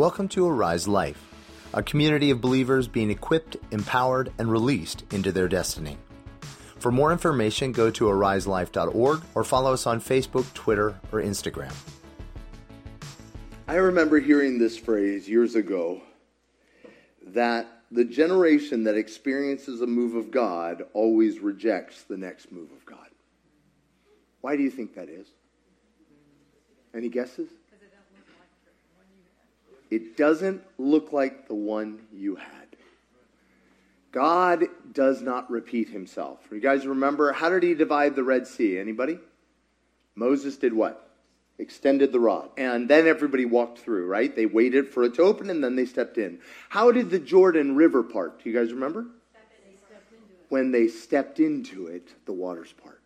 Welcome to Arise Life, a community of believers being equipped, empowered, and released into their destiny. For more information, go to ariselife.org or follow us on Facebook, Twitter, or Instagram. I remember hearing this phrase years ago that the generation that experiences a move of God always rejects the next move of God. Why do you think that is? Any guesses? It doesn't look like the one you had. God does not repeat himself. You guys remember how did he divide the Red Sea? Anybody? Moses did what? Extended the rod. And then everybody walked through, right? They waited for it to open and then they stepped in. How did the Jordan River part? Do you guys remember? When they stepped into it, the waters part.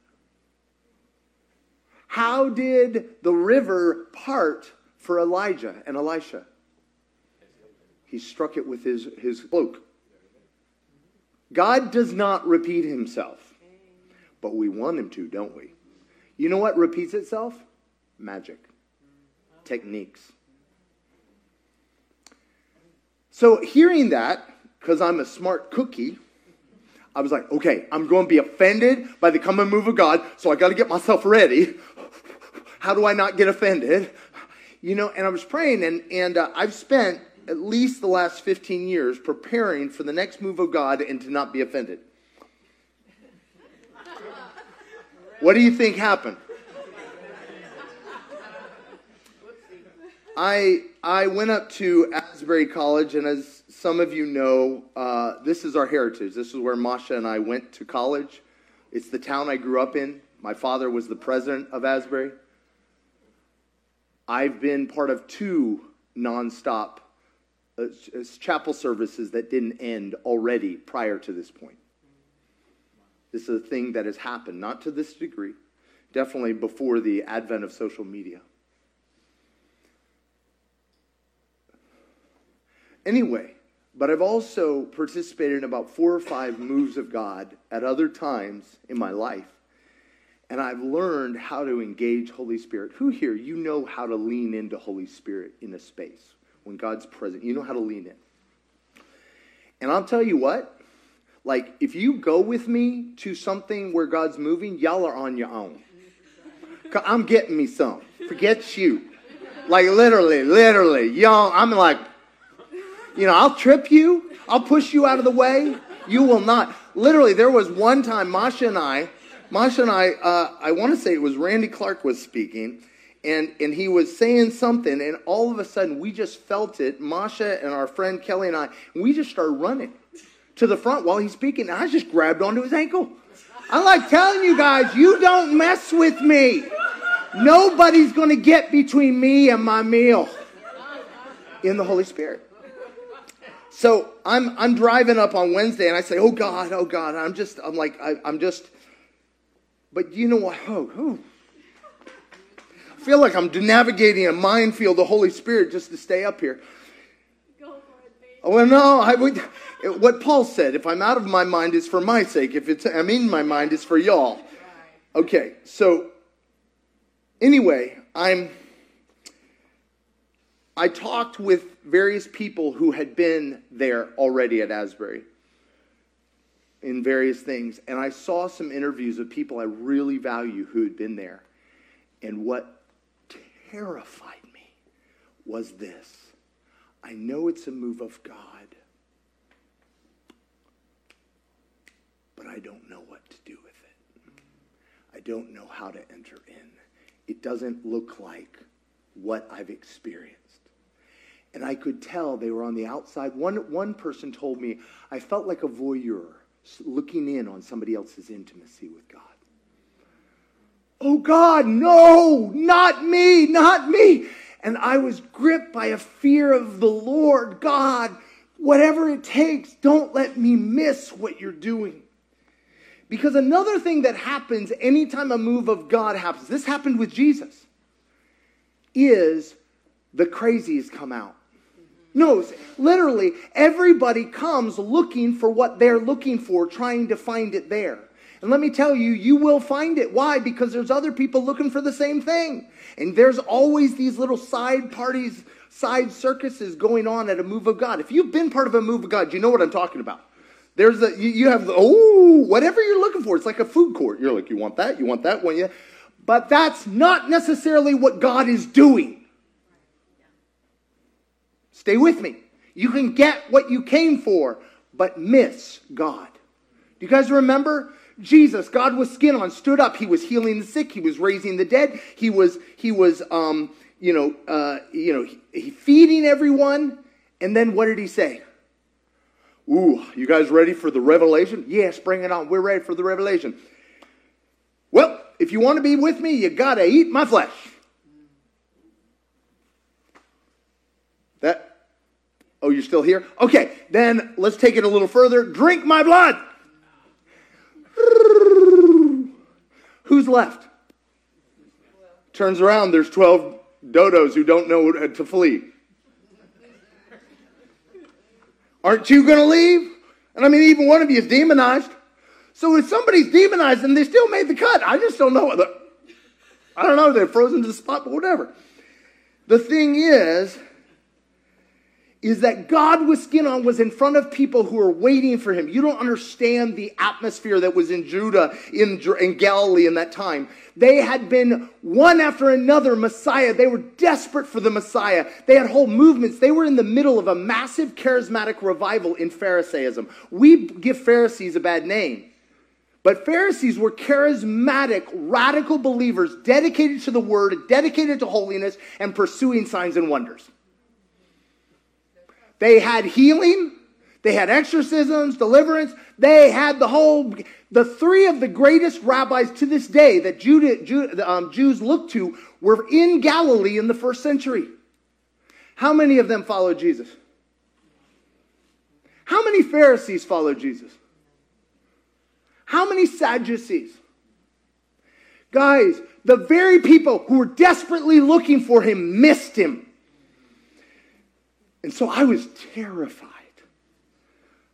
How did the river part for Elijah and Elisha? He struck it with his, his cloak. God does not repeat himself, but we want him to, don't we? You know what repeats itself? Magic, techniques. So, hearing that, because I'm a smart cookie, I was like, okay, I'm going to be offended by the coming move of God, so I got to get myself ready. How do I not get offended? You know, and I was praying, and, and uh, I've spent at least the last 15 years preparing for the next move of God and to not be offended. What do you think happened? I, I went up to Asbury College, and as some of you know, uh, this is our heritage. This is where Masha and I went to college. It's the town I grew up in. My father was the president of Asbury. I've been part of two nonstop uh, chapel services that didn't end already prior to this point. This is a thing that has happened, not to this degree, definitely before the advent of social media. Anyway, but I've also participated in about four or five moves of God at other times in my life. And I've learned how to engage Holy Spirit. Who here, you know how to lean into Holy Spirit in a space? When God's present. You know how to lean in. And I'll tell you what, like if you go with me to something where God's moving, y'all are on your own. I'm getting me some. Forget you. Like literally, literally, y'all, I'm like, you know, I'll trip you. I'll push you out of the way. You will not. Literally, there was one time Masha and I, Masha and I, uh, I want to say it was Randy Clark was speaking, and, and he was saying something, and all of a sudden we just felt it. Masha and our friend Kelly and I, we just started running to the front while he's speaking. And I just grabbed onto his ankle. I'm like telling you guys, you don't mess with me. Nobody's going to get between me and my meal in the Holy Spirit. So I'm, I'm driving up on Wednesday and I say, Oh God, oh God. I'm just, I'm like, I, am just, but you know what? Oh, oh feel like I'm navigating a minefield of Holy Spirit just to stay up here. Go for it, baby. Oh, well, no, I would. What Paul said: "If I'm out of my mind, is for my sake. If it's I'm in my mind, is for y'all." Okay, so anyway, I'm. I talked with various people who had been there already at Asbury in various things, and I saw some interviews of people I really value who had been there. And what terrified me was this I know it's a move of God, but I don't know what to do with it. I don't know how to enter in. It doesn't look like what I've experienced. And I could tell they were on the outside. One, one person told me, I felt like a voyeur looking in on somebody else's intimacy with God. Oh God, no, not me, not me. And I was gripped by a fear of the Lord. God, whatever it takes, don't let me miss what you're doing. Because another thing that happens anytime a move of God happens, this happened with Jesus, is the crazies come out. No, literally, everybody comes looking for what they're looking for, trying to find it there. And let me tell you, you will find it. Why? Because there's other people looking for the same thing. And there's always these little side parties, side circuses going on at a move of God. If you've been part of a move of God, you know what I'm talking about. There's a, you, have, oh, whatever you're looking for. It's like a food court. You're like, you want that, you want that one, yeah. But that's not necessarily what God is doing. Stay with me. You can get what you came for, but miss God. Do you guys remember? Jesus, God with skin on, stood up. He was healing the sick. He was raising the dead. He was, he was, um, you know, uh, you know, he, feeding everyone. And then what did he say? Ooh, you guys ready for the revelation? Yes, bring it on. We're ready for the revelation. Well, if you want to be with me, you got to eat my flesh. That, oh, you're still here? Okay, then let's take it a little further. Drink my blood. Who's left? Turns around, there's 12 dodos who don't know to flee. Aren't you going to leave? And I mean, even one of you is demonized. So if somebody's demonized and they still made the cut, I just don't know. I don't know. They're frozen to the spot, but whatever. The thing is, is that God with skin on was in front of people who were waiting for him. You don't understand the atmosphere that was in Judah, in, in Galilee in that time. They had been one after another Messiah. They were desperate for the Messiah. They had whole movements. They were in the middle of a massive charismatic revival in Pharisaism. We give Pharisees a bad name. But Pharisees were charismatic, radical believers dedicated to the word, dedicated to holiness, and pursuing signs and wonders. They had healing, they had exorcisms, deliverance, they had the whole, the three of the greatest rabbis to this day that um, Jews look to were in Galilee in the first century. How many of them followed Jesus? How many Pharisees followed Jesus? How many Sadducees? Guys, the very people who were desperately looking for him missed him. And so I was terrified.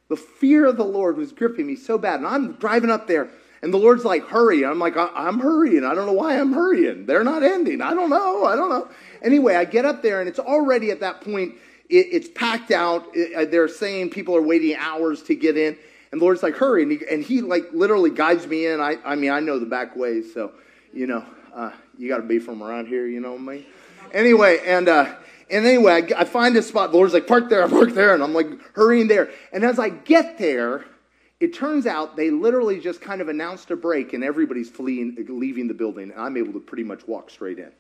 The fear of the Lord was gripping me so bad. And I'm driving up there, and the Lord's like, hurry. I'm like, I'm hurrying. I don't know why I'm hurrying. They're not ending. I don't know. I don't know. Anyway, I get up there, and it's already at that point, it, it's packed out. It, uh, they're saying people are waiting hours to get in. And the Lord's like, hurry. And he, and he like literally guides me in. I, I mean, I know the back ways. So, you know, uh, you got to be from around here, you know what I mean? Anyway, and, uh, and anyway, I, I find this spot. The Lord's like, park there, park there. And I'm like hurrying there. And as I get there, it turns out they literally just kind of announced a break and everybody's fleeing, leaving the building. And I'm able to pretty much walk straight in.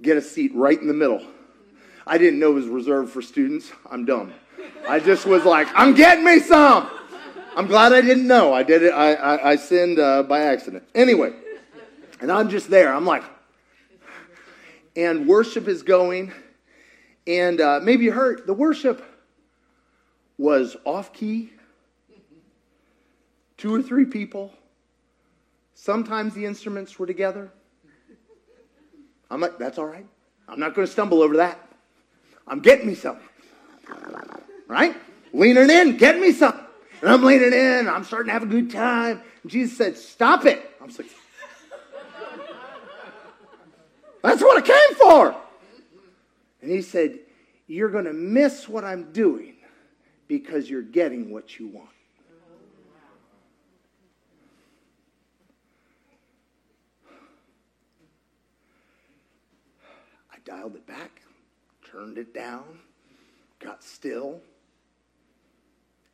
Get a seat right in the middle. I didn't know it was reserved for students. I'm dumb. I just was like, I'm getting me some. I'm glad I didn't know. I did it. I, I, I sinned uh, by accident. Anyway, and I'm just there. I'm like, and worship is going. And uh, maybe you heard the worship was off key, two or three people. Sometimes the instruments were together. I'm like, that's all right. I'm not going to stumble over that. I'm getting me some. Right? Leaning in, get me some. And I'm leaning in, I'm starting to have a good time. And Jesus said, Stop it. I'm like, that's what I came for. And he said, You're going to miss what I'm doing because you're getting what you want. I dialed it back, turned it down, got still,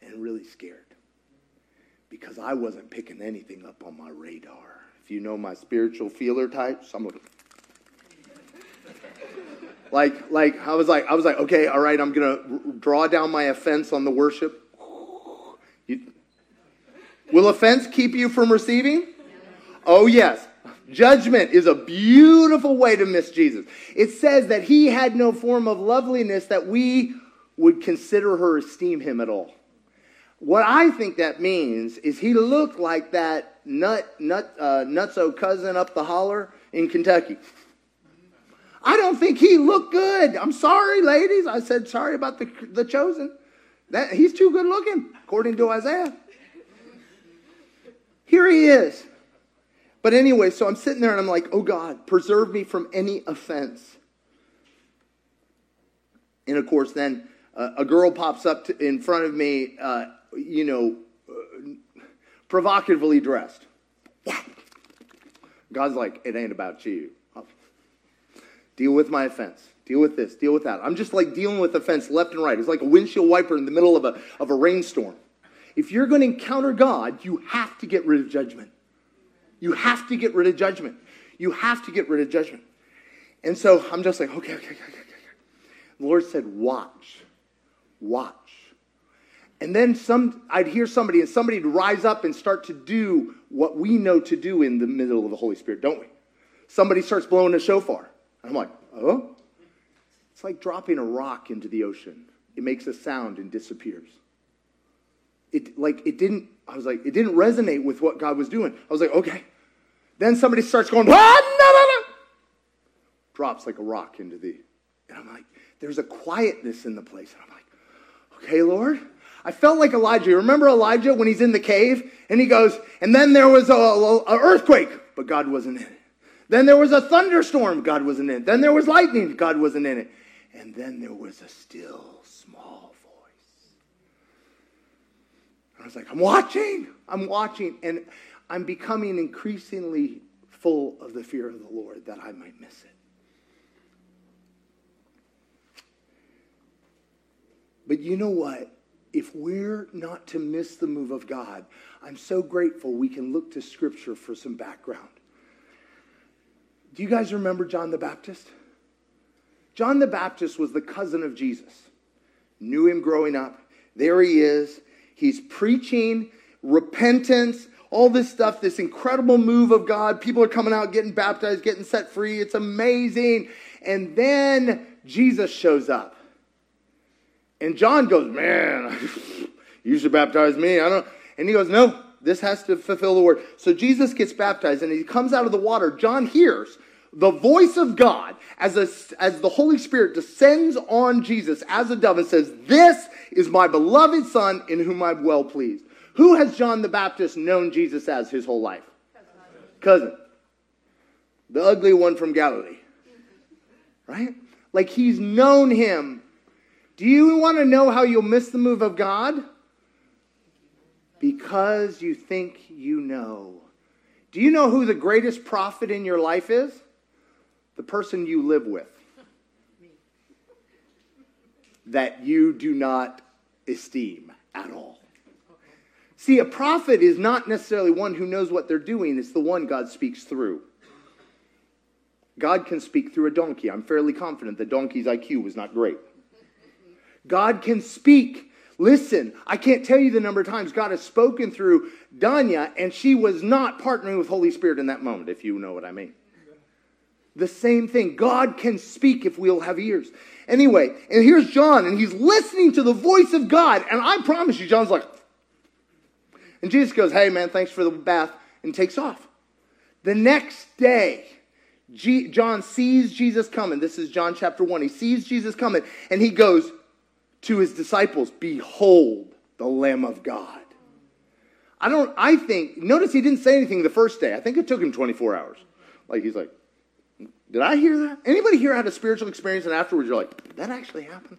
and really scared because I wasn't picking anything up on my radar. If you know my spiritual feeler types, I'm looking. Like, like I was like, I was like, okay, all right, I'm gonna draw down my offense on the worship. You, will offense keep you from receiving? Oh yes. Judgment is a beautiful way to miss Jesus. It says that he had no form of loveliness that we would consider her esteem him at all. What I think that means is he looked like that nut, nut, uh, nutso cousin up the holler in Kentucky. I don't think he looked good. I'm sorry, ladies. I said sorry about the, the chosen. That, he's too good looking, according to Isaiah. Here he is. But anyway, so I'm sitting there and I'm like, oh God, preserve me from any offense. And of course, then uh, a girl pops up to, in front of me, uh, you know, uh, provocatively dressed. God's like, it ain't about you. Deal with my offense. Deal with this. Deal with that. I'm just like dealing with offense left and right. It's like a windshield wiper in the middle of a, of a rainstorm. If you're going to encounter God, you have to get rid of judgment. You have to get rid of judgment. You have to get rid of judgment. And so I'm just like, okay, okay, okay, okay. The Lord said, watch, watch. And then some, I'd hear somebody, and somebody'd rise up and start to do what we know to do in the middle of the Holy Spirit, don't we? Somebody starts blowing a shofar. I'm like, oh? It's like dropping a rock into the ocean. It makes a sound and disappears. It like it didn't, I was like, it didn't resonate with what God was doing. I was like, okay. Then somebody starts going, ah, no, no, no. Drops like a rock into the, and I'm like, there's a quietness in the place. And I'm like, okay, Lord. I felt like Elijah. Remember Elijah when he's in the cave and he goes, and then there was a, a, a earthquake, but God wasn't in it. Then there was a thunderstorm, God wasn't in it. Then there was lightning, God wasn't in it. And then there was a still small voice. I was like, I'm watching, I'm watching, and I'm becoming increasingly full of the fear of the Lord that I might miss it. But you know what? If we're not to miss the move of God, I'm so grateful we can look to Scripture for some background. Do you guys remember John the Baptist? John the Baptist was the cousin of Jesus. Knew him growing up. There he is. He's preaching repentance, all this stuff, this incredible move of God. People are coming out, getting baptized, getting set free. It's amazing. And then Jesus shows up. And John goes, Man, you should baptize me. I don't. And he goes, No, this has to fulfill the word. So Jesus gets baptized and he comes out of the water. John hears the voice of God as, a, as the Holy Spirit descends on Jesus as a dove and says, This is my beloved Son in whom I'm well pleased. Who has John the Baptist known Jesus as his whole life? Cousin. The ugly one from Galilee. Right? Like he's known him. Do you want to know how you'll miss the move of God? Because you think you know. Do you know who the greatest prophet in your life is? The person you live with. That you do not esteem at all. See, a prophet is not necessarily one who knows what they're doing, it's the one God speaks through. God can speak through a donkey. I'm fairly confident the donkey's IQ was not great. God can speak. Listen, I can't tell you the number of times God has spoken through Danya, and she was not partnering with Holy Spirit in that moment, if you know what I mean. The same thing. God can speak if we'll have ears. Anyway, and here's John, and he's listening to the voice of God, and I promise you, John's like, and Jesus goes, Hey, man, thanks for the bath, and takes off. The next day, G- John sees Jesus coming. This is John chapter 1. He sees Jesus coming, and he goes to his disciples, Behold the Lamb of God. I don't, I think, notice he didn't say anything the first day. I think it took him 24 hours. Like, he's like, Did I hear that? Anybody here had a spiritual experience and afterwards you're like, that actually happened?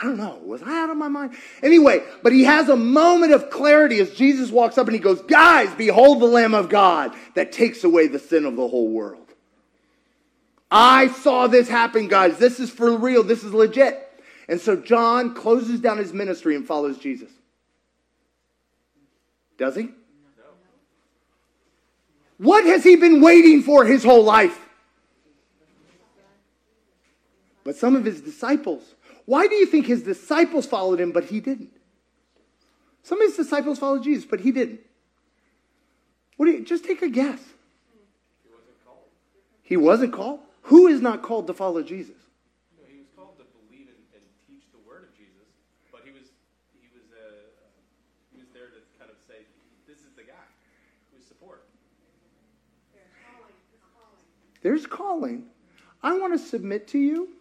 I don't know. Was I out of my mind? Anyway, but he has a moment of clarity as Jesus walks up and he goes, Guys, behold the Lamb of God that takes away the sin of the whole world. I saw this happen, guys. This is for real. This is legit. And so John closes down his ministry and follows Jesus. Does he? What has he been waiting for his whole life? But some of his disciples why do you think his disciples followed him, but he didn't? Some of his disciples followed Jesus, but he didn't. What do you, just take a guess. He wasn't called. He wasn't called? Who is not called to follow Jesus? No, he was called to believe and, and, teach the word of Jesus, but he was he was uh, he was there to kind of say, "This is the guy." We support. There's calling. There's calling. I want to submit to you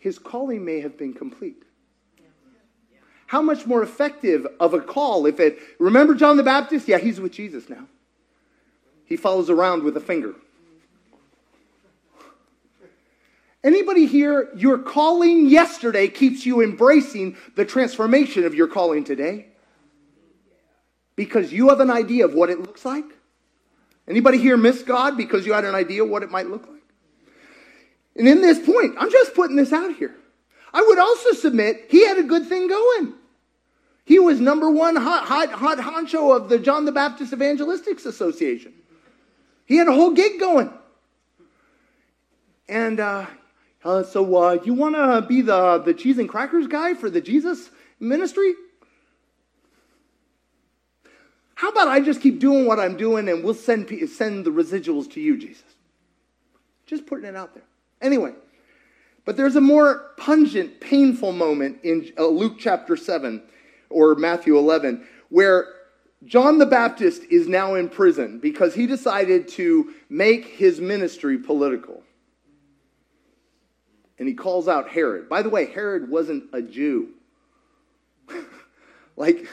his calling may have been complete. how much more effective of a call if it, remember John the Baptist? Yeah, he's with Jesus now. He follows around with a finger. Anybody here, your calling yesterday keeps you embracing the transformation of your calling today? Because you have an idea of what it looks like? Anybody here miss God because you had an idea what it might look like? And in this point, I'm just putting this out here. I would also submit he had a good thing going. He was number one hot, hot, hot honcho of the John the Baptist Evangelistics Association. He had a whole gig going. And uh, uh, so uh, you want to be the, the cheese and crackers guy for the Jesus ministry? How about I just keep doing what I'm doing and we'll send, send the residuals to you, Jesus? Just putting it out there. Anyway, but there's a more pungent, painful moment in uh, Luke chapter 7 or Matthew 11 where John the Baptist is now in prison because he decided to make his ministry political. And he calls out Herod. By the way, Herod wasn't a Jew. like,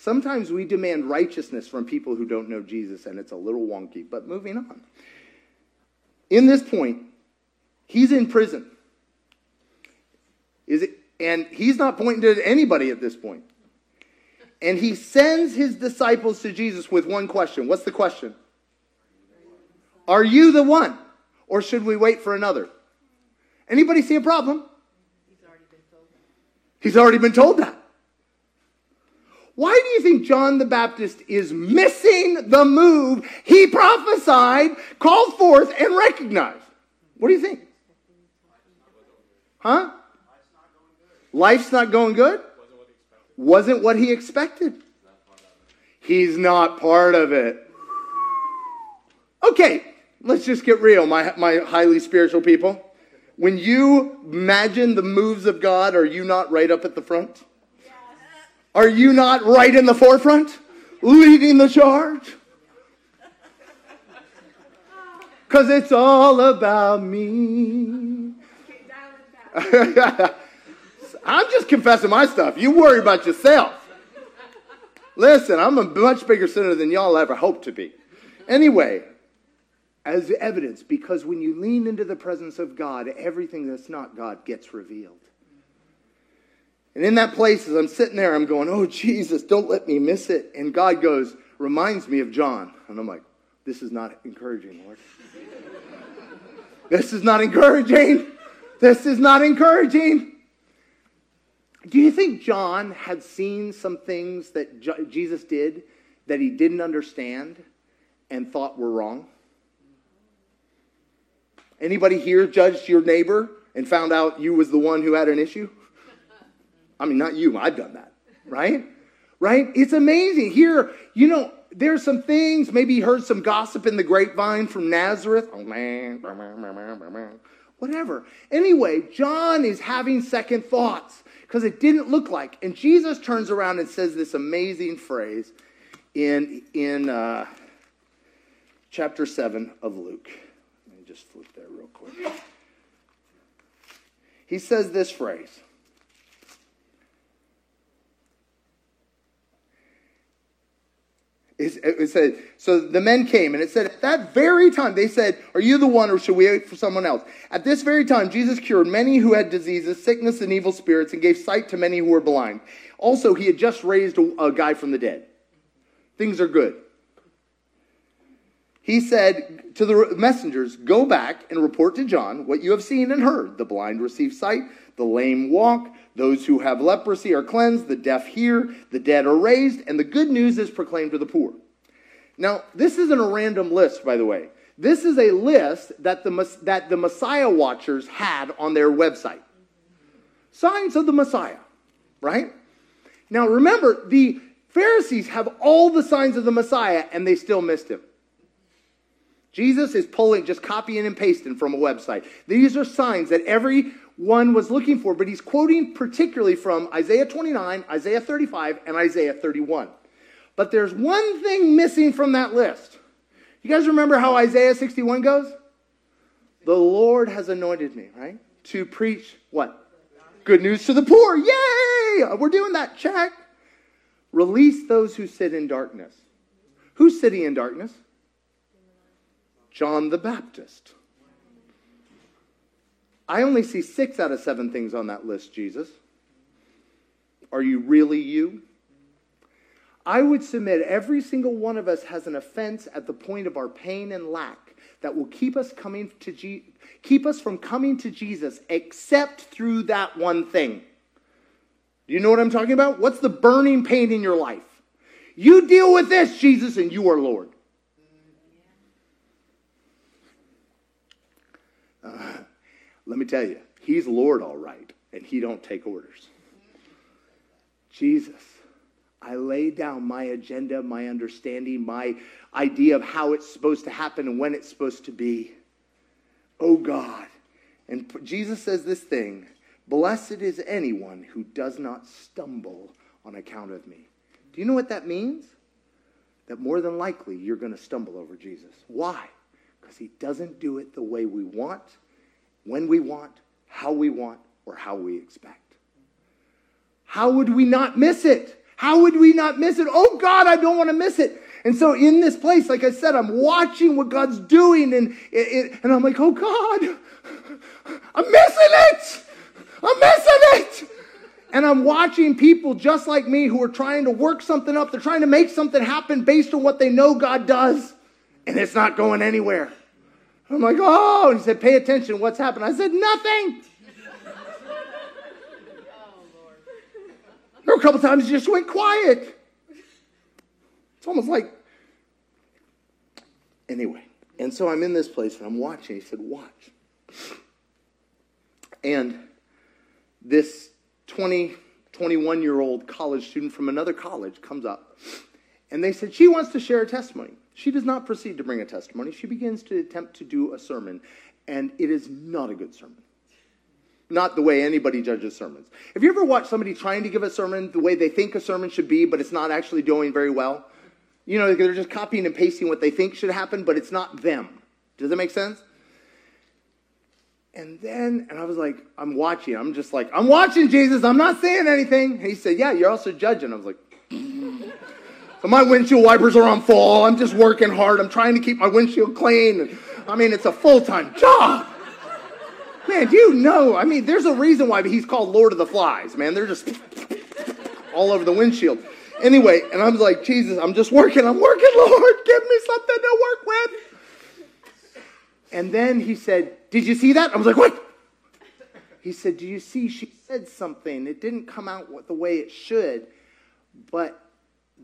Sometimes we demand righteousness from people who don't know Jesus, and it's a little wonky. But moving on. In this point, he's in prison. Is it, and he's not pointing to anybody at this point. And he sends his disciples to Jesus with one question. What's the question? Are you the one? Or should we wait for another? Anybody see a problem? He's already been told that. He's already been told that. Why do you think John the Baptist is missing the move he prophesied, called forth, and recognized? What do you think? Huh? Life's not going good? Wasn't what he expected. He's not part of it. Okay, let's just get real, my, my highly spiritual people. When you imagine the moves of God, are you not right up at the front? Are you not right in the forefront, leading the charge? Because it's all about me. I'm just confessing my stuff. You worry about yourself. Listen, I'm a much bigger sinner than y'all ever hoped to be. Anyway, as evidence, because when you lean into the presence of God, everything that's not God gets revealed. And in that place, as I'm sitting there, I'm going, Oh, Jesus, don't let me miss it. And God goes, reminds me of John. And I'm like, This is not encouraging, Lord. this is not encouraging. This is not encouraging. Do you think John had seen some things that Jesus did that he didn't understand and thought were wrong? Anybody here judged your neighbor and found out you was the one who had an issue? I mean, not you, I've done that, right? Right? It's amazing. Here, you know, there's some things, maybe you heard some gossip in the grapevine from Nazareth. Oh, man. Whatever. Anyway, John is having second thoughts because it didn't look like. And Jesus turns around and says this amazing phrase in, in uh, chapter 7 of Luke. Let me just flip there real quick. He says this phrase. It said, so the men came, and it said, at that very time, they said, Are you the one, or should we wait for someone else? At this very time, Jesus cured many who had diseases, sickness, and evil spirits, and gave sight to many who were blind. Also, he had just raised a, a guy from the dead. Things are good. He said to the messengers, Go back and report to John what you have seen and heard. The blind receive sight, the lame walk, those who have leprosy are cleansed, the deaf hear, the dead are raised, and the good news is proclaimed to the poor. Now, this isn't a random list, by the way. This is a list that the, that the Messiah Watchers had on their website. Signs of the Messiah, right? Now, remember, the Pharisees have all the signs of the Messiah, and they still missed him. Jesus is pulling, just copying and pasting from a website. These are signs that every one was looking for, but he's quoting particularly from Isaiah 29, Isaiah 35, and Isaiah 31. But there's one thing missing from that list. You guys remember how Isaiah 61 goes? The Lord has anointed me, right? To preach what? Good news to the poor. Yay! We're doing that. Check. Release those who sit in darkness. Who's sitting in darkness? John the Baptist. I only see six out of seven things on that list, Jesus. Are you really you? I would submit every single one of us has an offense at the point of our pain and lack that will keep us coming to Je- keep us from coming to Jesus except through that one thing. Do you know what I'm talking about? What's the burning pain in your life? You deal with this, Jesus, and you are Lord. Uh, let me tell you, he's Lord all right, and he don't take orders. Jesus, I lay down my agenda, my understanding, my idea of how it's supposed to happen and when it's supposed to be. Oh God. And Jesus says this thing Blessed is anyone who does not stumble on account of me. Do you know what that means? That more than likely you're going to stumble over Jesus. Why? Because he doesn't do it the way we want, when we want, how we want, or how we expect. How would we not miss it? How would we not miss it? Oh God, I don't want to miss it. And so in this place, like I said, I'm watching what God's doing, and, it, it, and I'm like, oh God, I'm missing it. I'm missing it. And I'm watching people just like me who are trying to work something up. They're trying to make something happen based on what they know God does, and it's not going anywhere. I'm like, oh, and he said, pay attention. What's happened? I said, nothing. Oh, there were a couple times he just went quiet. It's almost like, anyway. And so I'm in this place and I'm watching. He said, watch. And this 20, 21 year old college student from another college comes up and they said she wants to share a testimony. She does not proceed to bring a testimony. She begins to attempt to do a sermon, and it is not a good sermon. Not the way anybody judges sermons. Have you ever watched somebody trying to give a sermon the way they think a sermon should be, but it's not actually doing very well? You know, they're just copying and pasting what they think should happen, but it's not them. Does that make sense? And then, and I was like, I'm watching. I'm just like, I'm watching Jesus. I'm not saying anything. And he said, Yeah, you're also judging. I was like, so my windshield wipers are on full. I'm just working hard. I'm trying to keep my windshield clean. I mean, it's a full time job. Man, do you know? I mean, there's a reason why he's called Lord of the Flies, man. They're just all over the windshield. Anyway, and I was like, Jesus, I'm just working. I'm working, Lord. Give me something to work with. And then he said, Did you see that? I was like, What? He said, Do you see? She said something. It didn't come out the way it should, but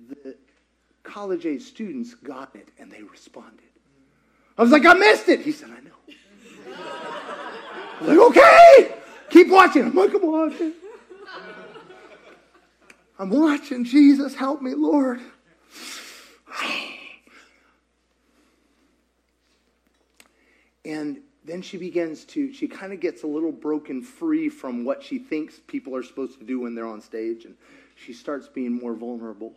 the college age students got it and they responded. I was like, I missed it. He said, I know. I was like, okay, keep watching. I'm like, I'm watching. I'm watching. Jesus, help me, Lord. And then she begins to, she kind of gets a little broken free from what she thinks people are supposed to do when they're on stage. And she starts being more vulnerable.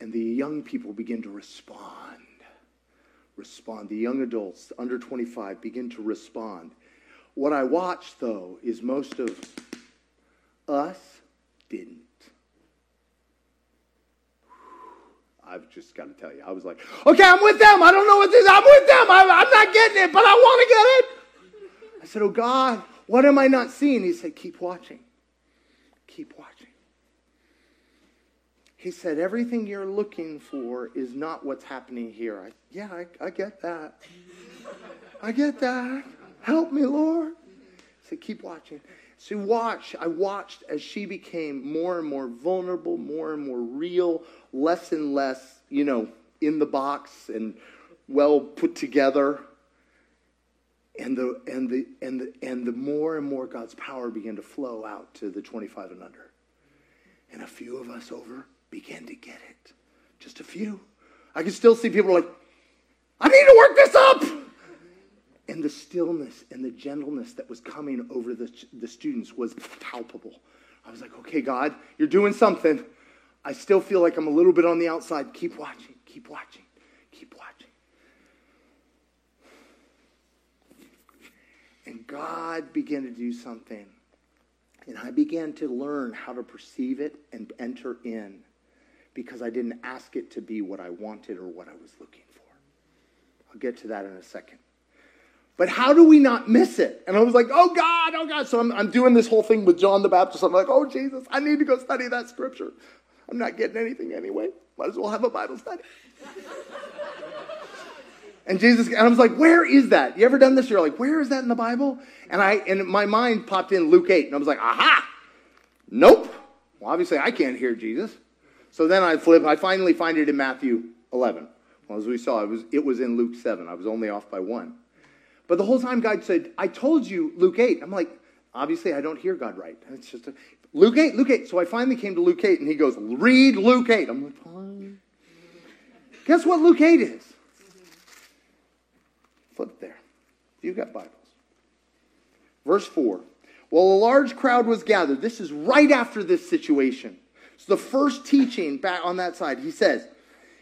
And the young people begin to respond. Respond. The young adults, under 25, begin to respond. What I watched, though, is most of us didn't. I've just got to tell you, I was like, okay, I'm with them. I don't know what this is. I'm with them. I'm, I'm not getting it, but I want to get it. I said, oh, God, what am I not seeing? He said, keep watching. Keep watching. He said, everything you're looking for is not what's happening here. I, yeah, I, I get that. I get that. Help me, Lord. He said, keep watching. So watch, I watched as she became more and more vulnerable, more and more real, less and less, you know, in the box and well put together. And the and the and the and the more and more God's power began to flow out to the 25 and under. And a few of us over began to get it. Just a few. I can still see people like, I need to work this up and the stillness and the gentleness that was coming over the, the students was palpable. I was like, okay, God, you're doing something. I still feel like I'm a little bit on the outside. Keep watching, keep watching, keep watching. And God began to do something. And I began to learn how to perceive it and enter in because I didn't ask it to be what I wanted or what I was looking for. I'll get to that in a second. But how do we not miss it? And I was like, oh God, oh God. So I'm, I'm doing this whole thing with John the Baptist. I'm like, oh Jesus, I need to go study that scripture. I'm not getting anything anyway. Might as well have a Bible study. and Jesus, and I was like, where is that? You ever done this? You're like, where is that in the Bible? And I, and my mind popped in Luke 8, and I was like, aha, nope. Well, obviously I can't hear Jesus. So then I flip, I finally find it in Matthew 11. Well, as we saw, it was, it was in Luke 7. I was only off by one. But the whole time God said, I told you Luke 8. I'm like, obviously I don't hear God right. It's just a, Luke 8, Luke 8. So I finally came to Luke 8 and he goes, read Luke 8. I'm like, fine. Guess what Luke 8 is? Flip there. You've got Bibles. Verse 4. While a large crowd was gathered, this is right after this situation. So the first teaching back on that side, he says,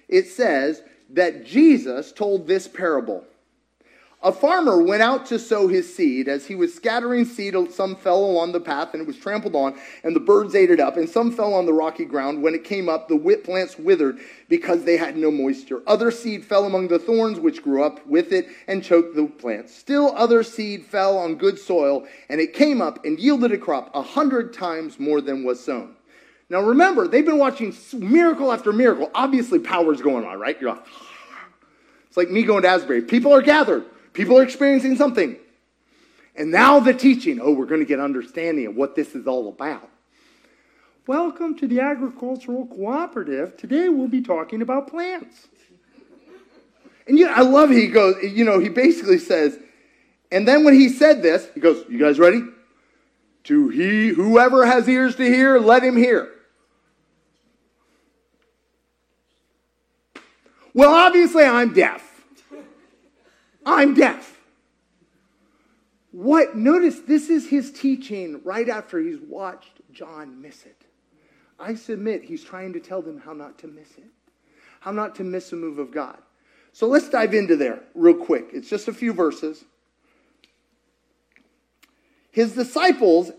it says that Jesus told this parable. A farmer went out to sow his seed. As he was scattering seed, some fell along the path and it was trampled on, and the birds ate it up. And some fell on the rocky ground. When it came up, the wheat plants withered because they had no moisture. Other seed fell among the thorns, which grew up with it and choked the plants. Still, other seed fell on good soil, and it came up and yielded a crop a hundred times more than was sown. Now remember, they've been watching miracle after miracle. Obviously, power's going on, right? You're like, it's like me going to Asbury. People are gathered. People are experiencing something. And now the teaching. Oh, we're going to get understanding of what this is all about. Welcome to the Agricultural Cooperative. Today we'll be talking about plants. And you know, I love he goes, you know, he basically says, and then when he said this, he goes, You guys ready? To he whoever has ears to hear, let him hear. Well, obviously I'm deaf. I'm deaf. What? Notice this is his teaching right after he's watched John miss it. I submit he's trying to tell them how not to miss it, how not to miss a move of God. So let's dive into there real quick. It's just a few verses. His disciples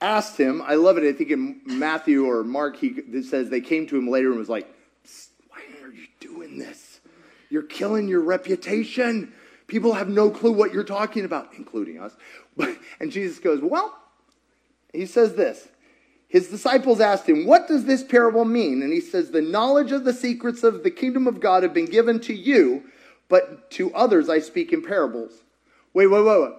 asked him, I love it, I think in Matthew or Mark, he says they came to him later and was like, Why are you doing this? You're killing your reputation. People have no clue what you're talking about, including us. And Jesus goes, Well, he says this. His disciples asked him, What does this parable mean? And he says, The knowledge of the secrets of the kingdom of God have been given to you, but to others I speak in parables. Wait, wait, wait, wait.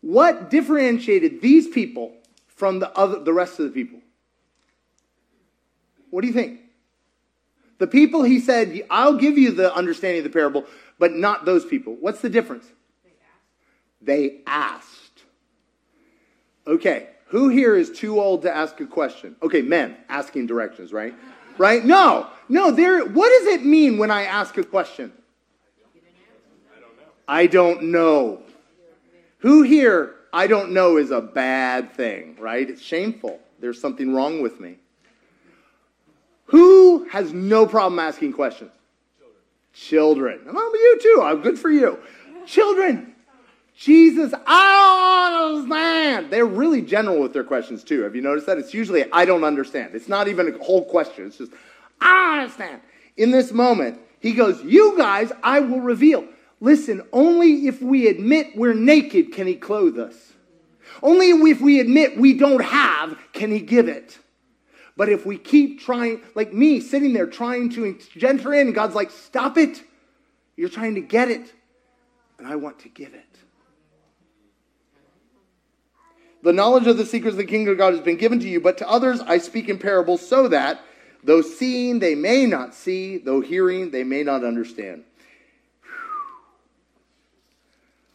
What differentiated these people from the, other, the rest of the people? What do you think? The people he said, I'll give you the understanding of the parable, but not those people. What's the difference? They asked. Okay, who here is too old to ask a question? Okay, men asking directions, right? Right? No, no. There. What does it mean when I ask a question? I don't know. I don't know. Who here? I don't know is a bad thing, right? It's shameful. There's something wrong with me. Who has no problem asking questions? Children. Children. Oh, you too. I'm good for you. Children. Jesus, I don't understand. They're really general with their questions too. Have you noticed that? It's usually, I don't understand. It's not even a whole question. It's just, I don't understand. In this moment, he goes, You guys, I will reveal. Listen, only if we admit we're naked can he clothe us. Only if we admit we don't have can he give it. But if we keep trying, like me sitting there trying to enter in, God's like, stop it. You're trying to get it, and I want to give it. The knowledge of the secrets of the kingdom of God has been given to you, but to others I speak in parables, so that though seeing they may not see, though hearing they may not understand.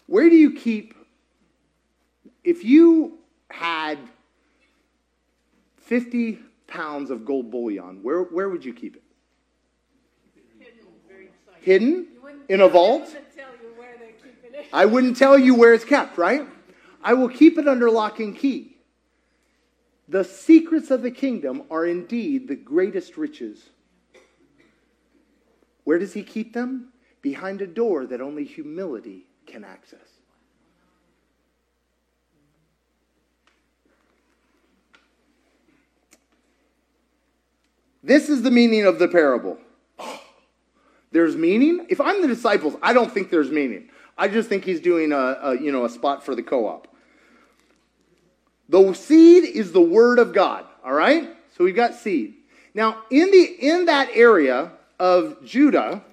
Where do you keep, if you had 50 pounds of gold bullion, where, where would you keep it? Hidden in a vault? I wouldn't tell you where it's kept, right? I will keep it under lock and key. The secrets of the kingdom are indeed the greatest riches. Where does he keep them? Behind a door that only humility can access. This is the meaning of the parable. There's meaning? If I'm the disciples, I don't think there's meaning. I just think he's doing a, a you know a spot for the co-op. The seed is the word of God, all right? So we've got seed. Now, in the in that area of Judah,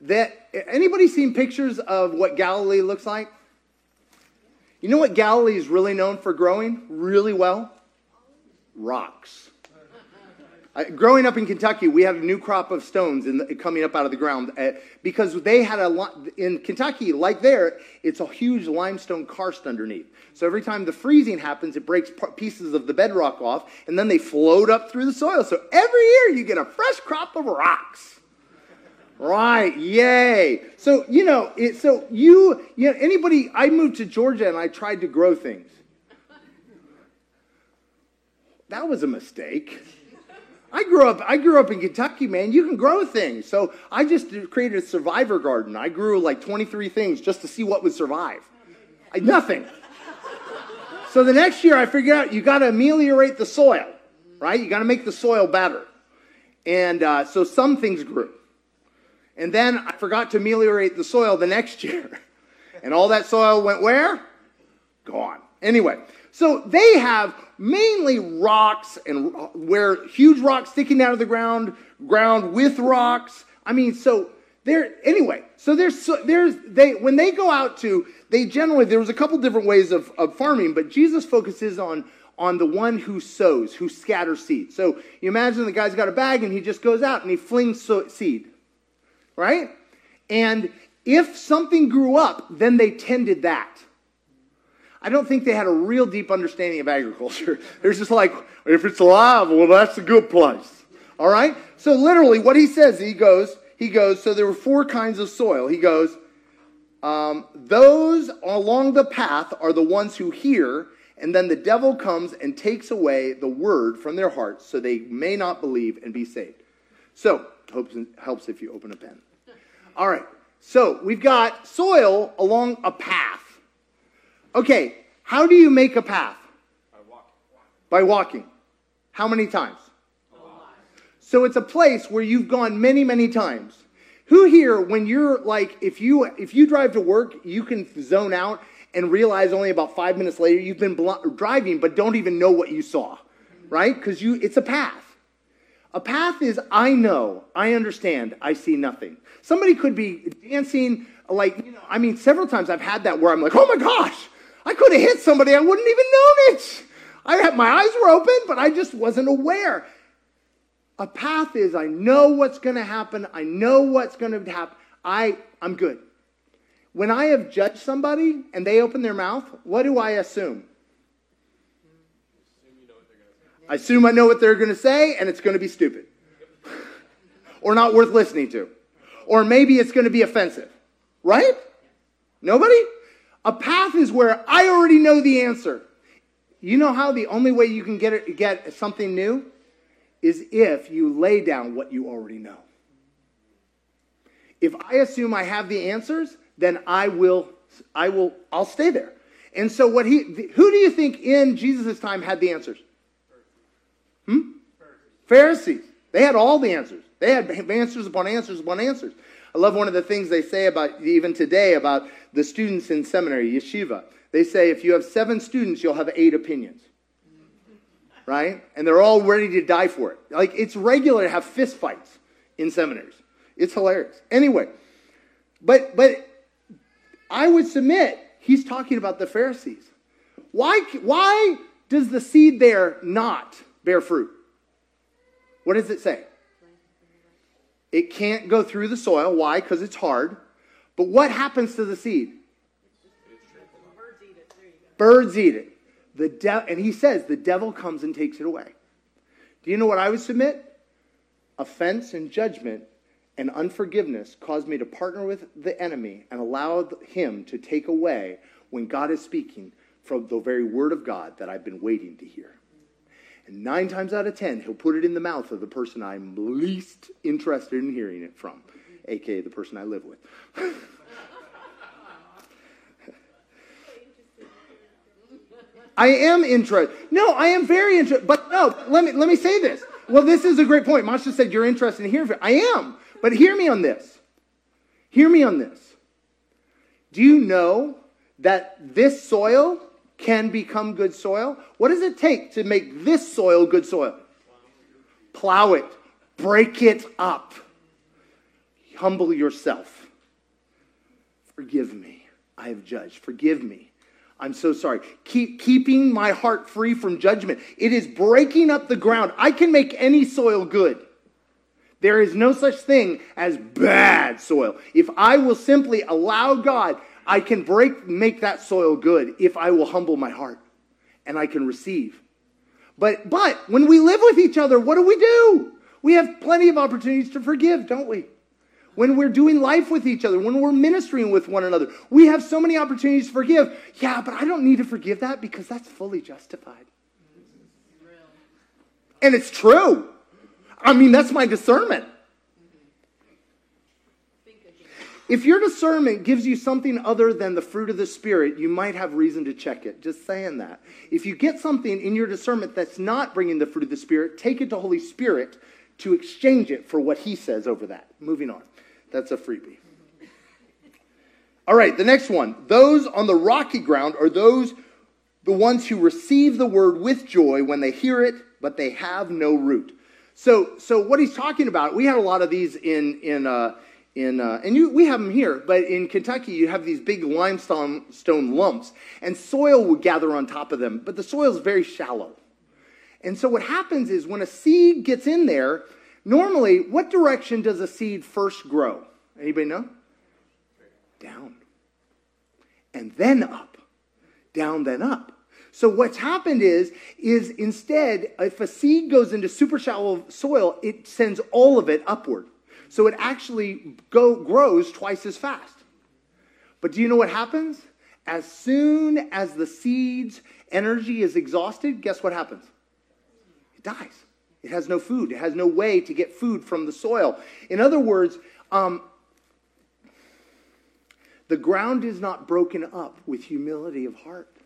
that anybody seen pictures of what Galilee looks like? You know what Galilee is really known for growing really well? Rocks. Growing up in Kentucky, we had a new crop of stones the, coming up out of the ground uh, because they had a lot in Kentucky, like there, it's a huge limestone karst underneath. So every time the freezing happens, it breaks pieces of the bedrock off, and then they float up through the soil. So every year you get a fresh crop of rocks. Right, yay. So, you know, it, so you, you know, anybody, I moved to Georgia and I tried to grow things. That was a mistake. I grew up. I grew up in Kentucky, man. You can grow things. So I just created a survivor garden. I grew like 23 things just to see what would survive. I, nothing. So the next year, I figured out you got to ameliorate the soil, right? You got to make the soil better. And uh, so some things grew. And then I forgot to ameliorate the soil the next year. And all that soil went where? Gone. Anyway, so they have mainly rocks and uh, where huge rocks sticking out of the ground, ground with rocks. I mean, so there anyway. So there's so, there's they when they go out to they generally there was a couple different ways of, of farming, but Jesus focuses on on the one who sows, who scatters seed. So you imagine the guy's got a bag and he just goes out and he flings so, seed, right? And if something grew up, then they tended that. I don't think they had a real deep understanding of agriculture. They're just like, if it's alive, well, that's a good place. All right? So literally, what he says, he goes, he goes, so there were four kinds of soil. He goes, um, those along the path are the ones who hear, and then the devil comes and takes away the word from their hearts so they may not believe and be saved. So, hopes, helps if you open a pen. All right. So, we've got soil along a path. Okay, how do you make a path? By walking. By walking. How many times? So it's a place where you've gone many, many times. Who here, when you're like, if you if you drive to work, you can zone out and realize only about five minutes later you've been bl- driving, but don't even know what you saw, right? Because you, it's a path. A path is I know, I understand, I see nothing. Somebody could be dancing like, you know, I mean, several times I've had that where I'm like, oh my gosh, I could have hit somebody, I wouldn't even known it. I had my eyes were open, but I just wasn't aware. A path is I know what's going to happen. I know what's going to happen. I I'm good. When I have judged somebody and they open their mouth, what do I assume? I assume I know what they're going to say and it's going to be stupid. or not worth listening to. Or maybe it's going to be offensive. Right? Nobody? A path is where I already know the answer. You know how the only way you can get, it, get something new is if you lay down what you already know. If I assume I have the answers, then I will, I will, I'll stay there. And so what he, who do you think in Jesus' time had the answers? Hmm? Pharisees. They had all the answers. They had answers upon answers upon answers. I love one of the things they say about, even today, about the students in seminary, yeshiva. They say if you have seven students, you'll have eight opinions. Right? And they're all ready to die for it. Like, it's regular to have fist fights in seminaries. It's hilarious. Anyway, but, but I would submit he's talking about the Pharisees. Why, why does the seed there not bear fruit? What does it say? It can't go through the soil. Why? Because it's hard. But what happens to the seed? Birds eat it. Birds eat it. The de- and he says the devil comes and takes it away. Do you know what I would submit? Offense and judgment and unforgiveness caused me to partner with the enemy and allow him to take away when God is speaking from the very word of God that I've been waiting to hear. And nine times out of ten, he'll put it in the mouth of the person I'm least interested in hearing it from, aka the person I live with. I am interested. No, I am very interested. But no, let me let me say this. Well, this is a great point. Masha said you're interested in hearing. I am. But hear me on this. Hear me on this. Do you know that this soil can become good soil? What does it take to make this soil good soil? Plow it, break it up, humble yourself. Forgive me. I have judged. Forgive me. I'm so sorry. Keep keeping my heart free from judgment. It is breaking up the ground. I can make any soil good. There is no such thing as bad soil. If I will simply allow God, I can break make that soil good if I will humble my heart and I can receive. But but when we live with each other, what do we do? We have plenty of opportunities to forgive, don't we? When we're doing life with each other, when we're ministering with one another. We have so many opportunities to forgive. Yeah, but I don't need to forgive that because that's fully justified. And it's true. I mean, that's my discernment. If your discernment gives you something other than the fruit of the Spirit, you might have reason to check it. Just saying that. If you get something in your discernment that's not bringing the fruit of the Spirit, take it to Holy Spirit to exchange it for what He says over that. Moving on. That's a freebie. All right, the next one. Those on the rocky ground are those the ones who receive the word with joy when they hear it, but they have no root. So, so what he's talking about, we had a lot of these in in uh, in uh, and you, we have them here, but in Kentucky you have these big limestone stone lumps, and soil would gather on top of them, but the soil is very shallow. And so what happens is when a seed gets in there, Normally, what direction does a seed first grow? Anybody know? Down. And then up. Down, then up. So what's happened is, is instead, if a seed goes into super shallow soil, it sends all of it upward. So it actually go, grows twice as fast. But do you know what happens? As soon as the seed's energy is exhausted, guess what happens? It dies. It has no food. It has no way to get food from the soil. In other words, um, the ground is not broken up with humility of heart.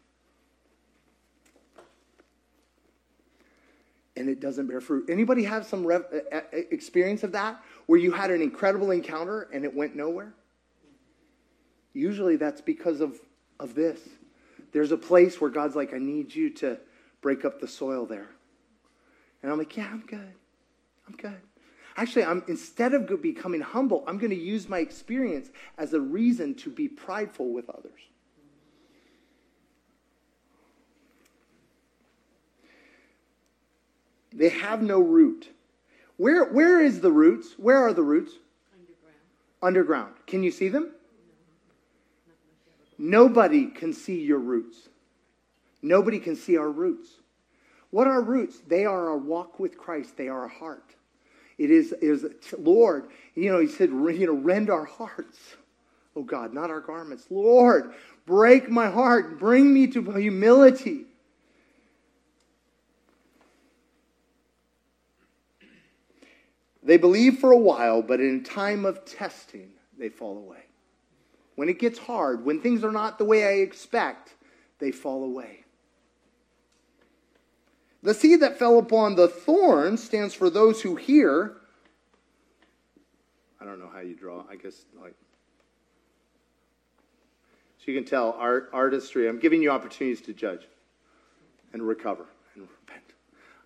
And it doesn't bear fruit. Anybody have some rev- experience of that where you had an incredible encounter and it went nowhere? Usually that's because of, of this. There's a place where God's like, I need you to break up the soil there. And I'm like, yeah, I'm good. I'm good. Actually, I'm instead of becoming humble, I'm going to use my experience as a reason to be prideful with others. They have no root. Where, where is the roots? Where are the roots? Underground. Underground. Can you see them? Nobody can see your roots. Nobody can see our roots. What are roots? They are our walk with Christ. They are our heart. It is, is Lord, you know, he said, you know, rend our hearts. Oh God, not our garments. Lord, break my heart. Bring me to humility. They believe for a while, but in time of testing, they fall away. When it gets hard, when things are not the way I expect, they fall away. The seed that fell upon the thorn stands for those who hear. I don't know how you draw. I guess like so you can tell art artistry. I'm giving you opportunities to judge and recover and repent.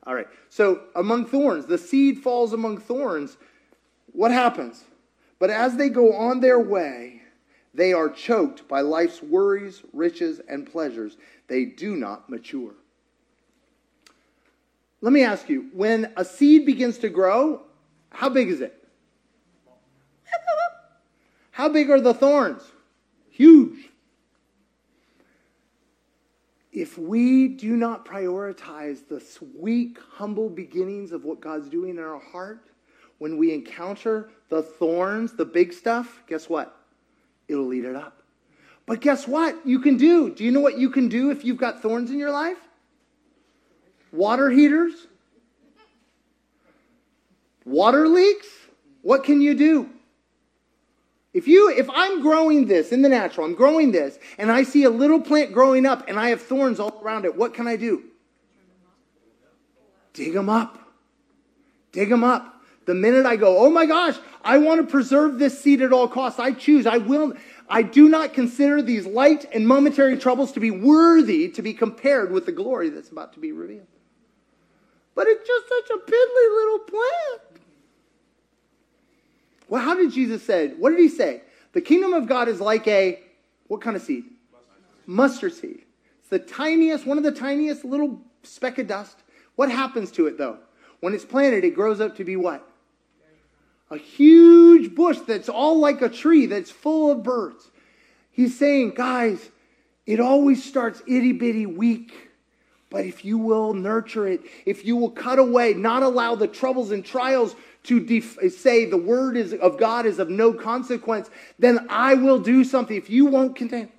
All right. So among thorns, the seed falls among thorns. What happens? But as they go on their way, they are choked by life's worries, riches, and pleasures. They do not mature. Let me ask you when a seed begins to grow, how big is it? How big are the thorns? Huge. If we do not prioritize the sweet, humble beginnings of what God's doing in our heart, when we encounter the thorns, the big stuff, guess what? It'll eat it up. But guess what? You can do. Do you know what you can do if you've got thorns in your life? Water heaters? Water leaks? What can you do? If you if I'm growing this in the natural, I'm growing this and I see a little plant growing up and I have thorns all around it, what can I do? Dig them up. Dig them up. The minute I go, oh my gosh, I want to preserve this seed at all costs. I choose. I will. I do not consider these light and momentary troubles to be worthy to be compared with the glory that's about to be revealed. But it's just such a piddly little plant. Well, how did Jesus say? What did he say? The kingdom of God is like a what kind of seed? Mustard seed. It's the tiniest, one of the tiniest little speck of dust. What happens to it though? When it's planted, it grows up to be what? A huge bush that's all like a tree that's full of birds. He's saying, guys, it always starts itty bitty weak. But if you will nurture it, if you will cut away, not allow the troubles and trials to def- say the word is, of God is of no consequence, then I will do something. If you won't contain.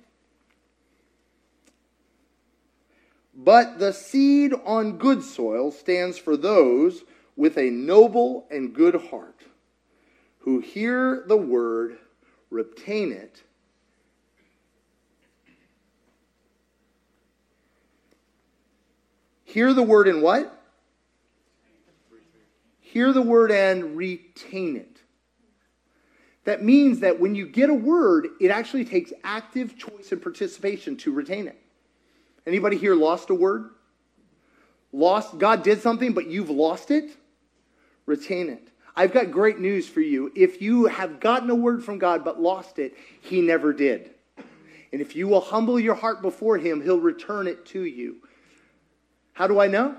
But the seed on good soil stands for those with a noble and good heart who hear the word, retain it, hear the word and what? Hear the word and retain it. That means that when you get a word, it actually takes active choice and participation to retain it. Anybody here lost a word? Lost, God did something, but you've lost it? Retain it. I've got great news for you. If you have gotten a word from God but lost it, He never did. And if you will humble your heart before Him, He'll return it to you. How do I know?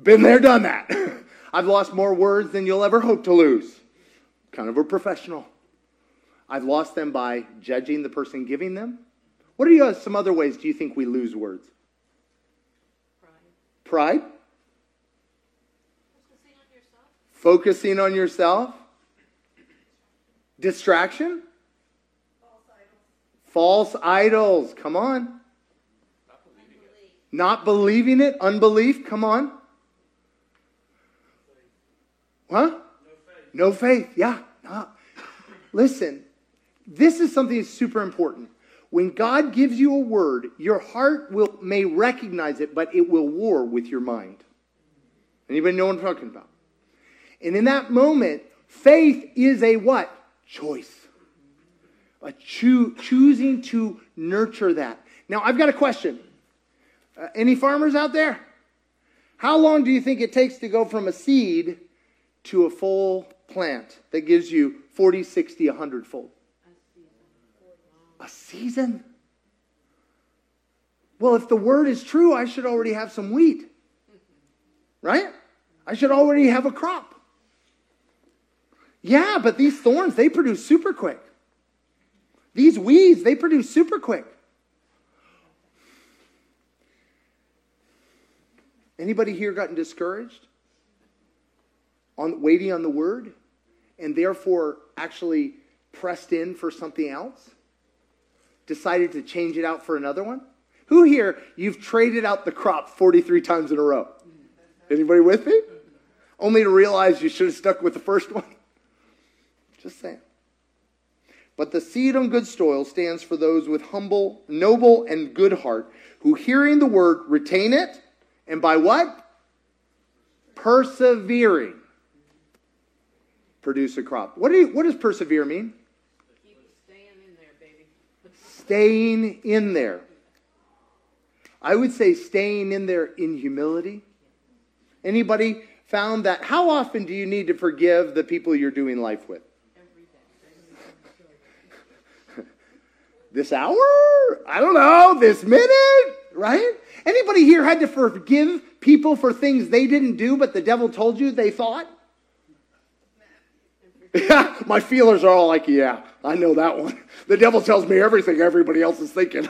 Been there, done that. I've lost more words than you'll ever hope to lose. Kind of a professional. I've lost them by judging the person giving them. What are you, some other ways do you think we lose words? Pride. Pride? Focusing on yourself. Focusing on yourself? Distraction? False idols. Come on. Not believing it. Unbelief. Come on. Huh? No faith. No faith. Yeah. No. Listen, this is something that's super important. When God gives you a word, your heart will may recognize it, but it will war with your mind. Anybody know what I'm talking about? And in that moment, faith is a what? Choice. A choo- choosing to nurture that. Now, I've got a question. Uh, any farmers out there? How long do you think it takes to go from a seed to a full plant that gives you 40, 60, 100 fold? A season? Well, if the word is true, I should already have some wheat. Right? I should already have a crop. Yeah, but these thorns, they produce super quick. These weeds, they produce super quick. Anybody here gotten discouraged on waiting on the word and therefore actually pressed in for something else? Decided to change it out for another one? Who here you've traded out the crop 43 times in a row? Anybody with me? Only to realize you should have stuck with the first one. Just saying. But the seed on good soil stands for those with humble, noble, and good heart, who hearing the word retain it, and by what? Persevering, produce a crop. What, do you, what does persevere mean? Keep staying in there, baby. Staying in there. I would say staying in there in humility. Anybody found that? How often do you need to forgive the people you're doing life with? This hour? I don't know, this minute, right? Anybody here had to forgive people for things they didn't do, but the devil told you they thought? My feelers are all like, yeah, I know that one. The devil tells me everything everybody else is thinking.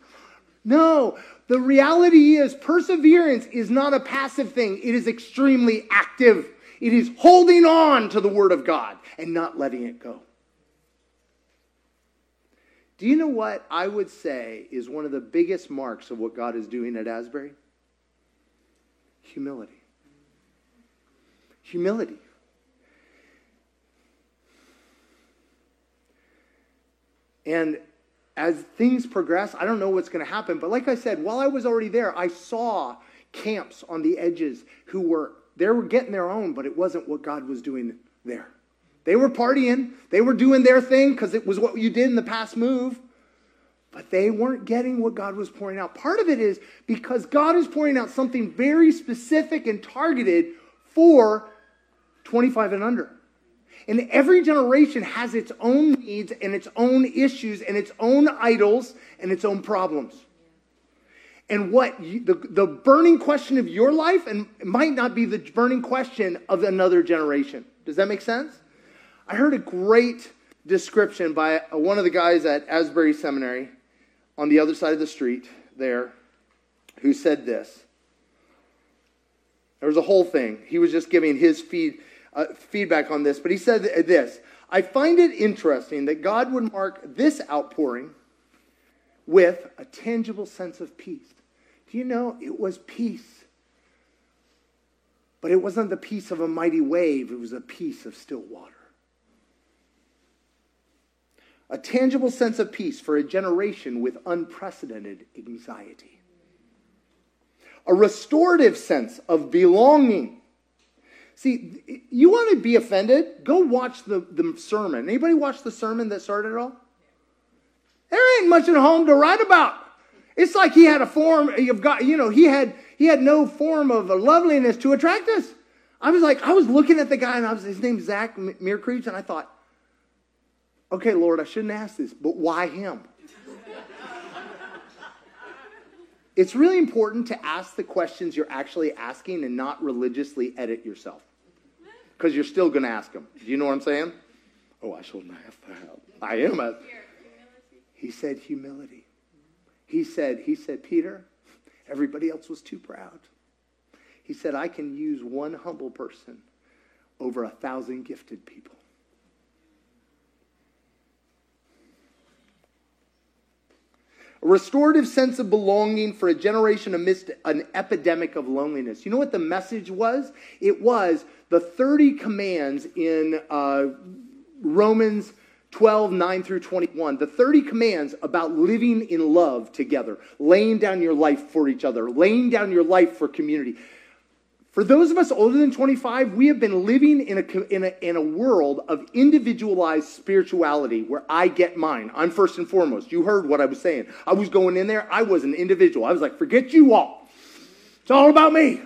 no, the reality is perseverance is not a passive thing, it is extremely active. It is holding on to the Word of God and not letting it go. Do you know what I would say is one of the biggest marks of what God is doing at Asbury? Humility. Humility. And as things progress, I don't know what's going to happen. But like I said, while I was already there, I saw camps on the edges who were they were getting their own, but it wasn't what God was doing there. They were partying, they were doing their thing because it was what you did in the past move, but they weren't getting what God was pouring out. Part of it is because God is pouring out something very specific and targeted for 25 and under. And every generation has its own needs and its own issues and its own idols and its own problems. And what you, the, the burning question of your life and might not be the burning question of another generation. Does that make sense? I heard a great description by one of the guys at Asbury Seminary on the other side of the street there who said this. There was a whole thing. He was just giving his feed, uh, feedback on this, but he said this I find it interesting that God would mark this outpouring with a tangible sense of peace. Do you know it was peace? But it wasn't the peace of a mighty wave, it was a peace of still water. A tangible sense of peace for a generation with unprecedented anxiety. A restorative sense of belonging. See, you want to be offended? Go watch the, the sermon. Anybody watch the sermon that started it all? There ain't much at home to write about. It's like he had a form of God, you know, he had he had no form of loveliness to attract us. I was like, I was looking at the guy, and I was his name's Zach Meerkreebs, and I thought, okay, Lord, I shouldn't ask this, but why him? it's really important to ask the questions you're actually asking and not religiously edit yourself. Because you're still going to ask them. Do you know what I'm saying? Oh, I shouldn't ask that. I am. A, he said humility. He said, he said, Peter, everybody else was too proud. He said, I can use one humble person over a thousand gifted people. A restorative sense of belonging for a generation amidst an epidemic of loneliness. You know what the message was? It was the 30 commands in uh, Romans 12, 9 through 21, the 30 commands about living in love together, laying down your life for each other, laying down your life for community. For those of us older than 25, we have been living in a, in a, in a world of individualized spirituality where I get mine. I'm first and foremost. You heard what I was saying. I was going in there, I was an individual. I was like, forget you all. It's all about me.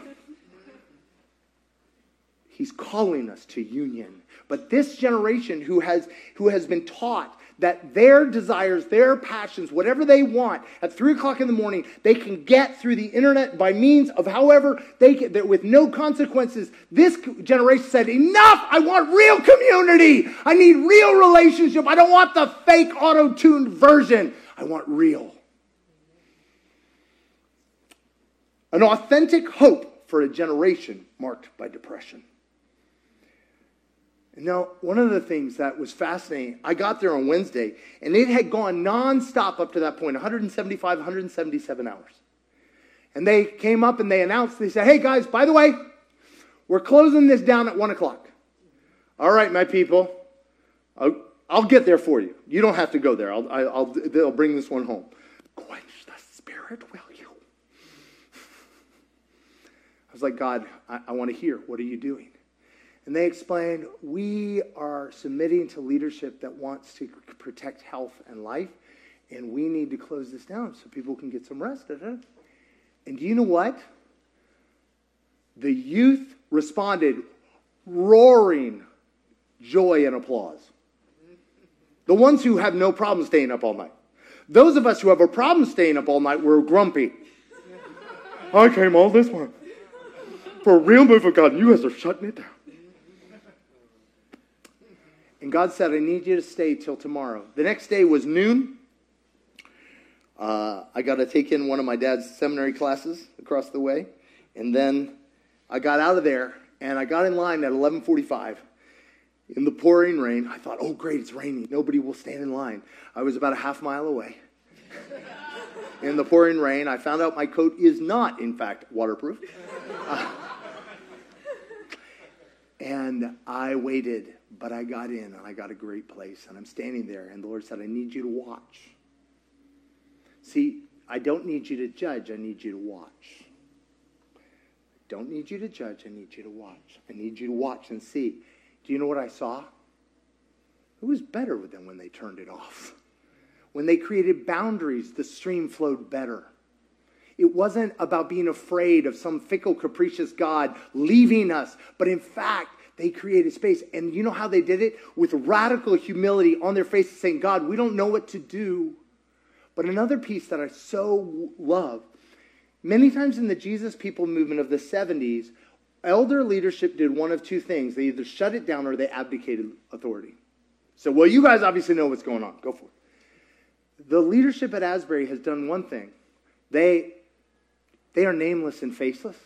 He's calling us to union but this generation who has, who has been taught that their desires, their passions, whatever they want at three o'clock in the morning, they can get through the internet by means of however they can, with no consequences. This generation said, enough! I want real community! I need real relationship. I don't want the fake auto-tuned version. I want real. An authentic hope for a generation marked by depression. Now, one of the things that was fascinating, I got there on Wednesday, and it had gone nonstop up to that point 175, 177 hours. And they came up and they announced, they said, hey guys, by the way, we're closing this down at 1 o'clock. All right, my people, I'll, I'll get there for you. You don't have to go there. I'll, I'll, they'll bring this one home. Quench the spirit, will you? I was like, God, I, I want to hear. What are you doing? And they explained, we are submitting to leadership that wants to protect health and life, and we need to close this down so people can get some rest. And do you know what? The youth responded roaring joy and applause. The ones who have no problem staying up all night. Those of us who have a problem staying up all night, we're grumpy. I came all this way for a real move of God. and You guys are shutting it down. And God said, I need you to stay till tomorrow. The next day was noon. Uh, I got to take in one of my dad's seminary classes across the way. And then I got out of there and I got in line at 1145 in the pouring rain. I thought, oh, great, it's raining. Nobody will stand in line. I was about a half mile away. in the pouring rain, I found out my coat is not, in fact, waterproof. Uh, and I waited but I got in and I got a great place and I'm standing there and the Lord said, I need you to watch. See, I don't need you to judge, I need you to watch. I don't need you to judge. I need you to watch. I need you to watch and see. Do you know what I saw? It was better than when they turned it off. When they created boundaries, the stream flowed better. It wasn't about being afraid of some fickle, capricious God leaving us, but in fact, they created space. And you know how they did it? With radical humility on their faces, saying, God, we don't know what to do. But another piece that I so love many times in the Jesus people movement of the 70s, elder leadership did one of two things they either shut it down or they abdicated authority. So, well, you guys obviously know what's going on. Go for it. The leadership at Asbury has done one thing they, they are nameless and faceless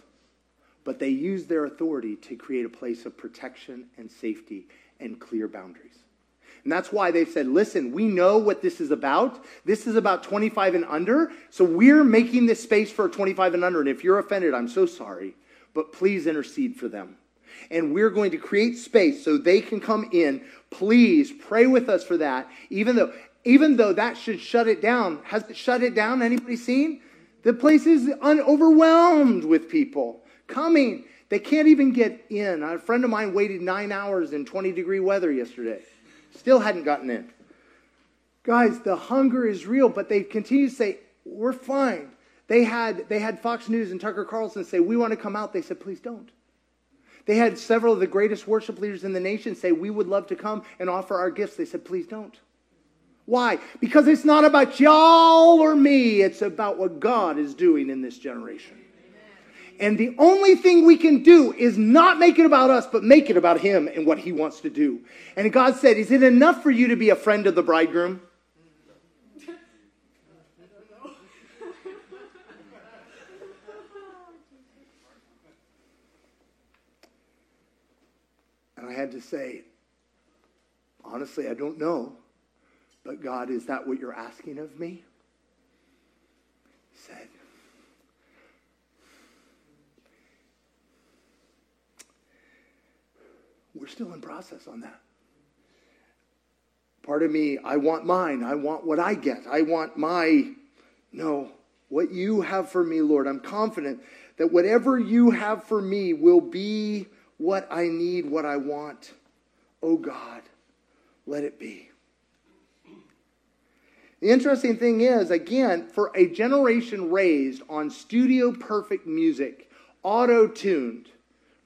but they use their authority to create a place of protection and safety and clear boundaries. And that's why they've said, listen, we know what this is about. This is about 25 and under. So we're making this space for 25 and under. And if you're offended, I'm so sorry, but please intercede for them. And we're going to create space so they can come in. Please pray with us for that. Even though, even though that should shut it down. Has it shut it down? Anybody seen? The place is un- overwhelmed with people coming. They can't even get in. A friend of mine waited nine hours in 20 degree weather yesterday. Still hadn't gotten in. Guys, the hunger is real, but they continue to say, we're fine. They had, they had Fox News and Tucker Carlson say, we want to come out. They said, please don't. They had several of the greatest worship leaders in the nation say, we would love to come and offer our gifts. They said, please don't. Why? Because it's not about y'all or me. It's about what God is doing in this generation. And the only thing we can do is not make it about us, but make it about Him and what He wants to do. And God said, Is it enough for you to be a friend of the bridegroom? And I had to say, honestly, I don't know. But God, is that what you're asking of me? He said, We're still in process on that. Part of me, I want mine. I want what I get. I want my, no, what you have for me, Lord. I'm confident that whatever you have for me will be what I need, what I want. Oh God, let it be. The interesting thing is, again, for a generation raised on studio perfect music, auto tuned,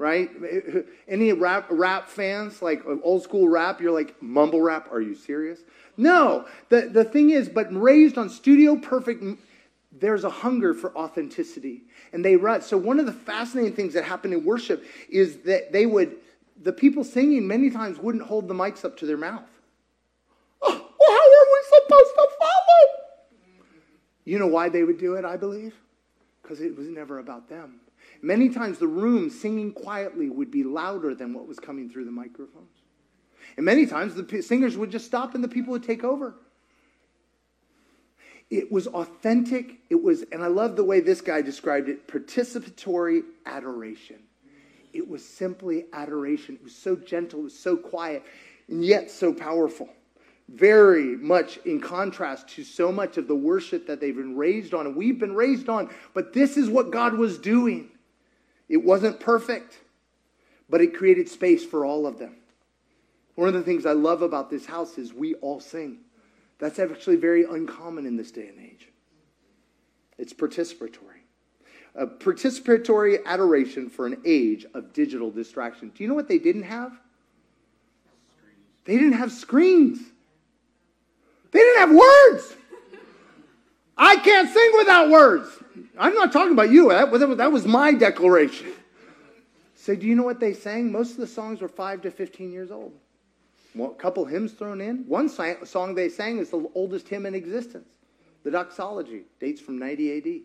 right? Any rap, rap fans, like uh, old school rap, you're like, mumble rap, are you serious? No, the, the thing is, but raised on studio perfect, there's a hunger for authenticity. And they run. So, one of the fascinating things that happened in worship is that they would, the people singing many times wouldn't hold the mics up to their mouth. Oh, well, how are we supposed to follow? You know why they would do it, I believe? Because it was never about them. Many times the room singing quietly would be louder than what was coming through the microphones. And many times the singers would just stop and the people would take over. It was authentic. It was, and I love the way this guy described it participatory adoration. It was simply adoration. It was so gentle, it was so quiet, and yet so powerful. Very much in contrast to so much of the worship that they've been raised on, and we've been raised on. But this is what God was doing. It wasn't perfect, but it created space for all of them. One of the things I love about this house is we all sing. That's actually very uncommon in this day and age. It's participatory. A participatory adoration for an age of digital distraction. Do you know what they didn't have? They didn't have screens. They didn't have words. I can't sing without words. I'm not talking about you. That was, that was my declaration. So, do you know what they sang? Most of the songs were 5 to 15 years old. Well, a couple hymns thrown in. One song they sang is the oldest hymn in existence. The doxology dates from 90 AD.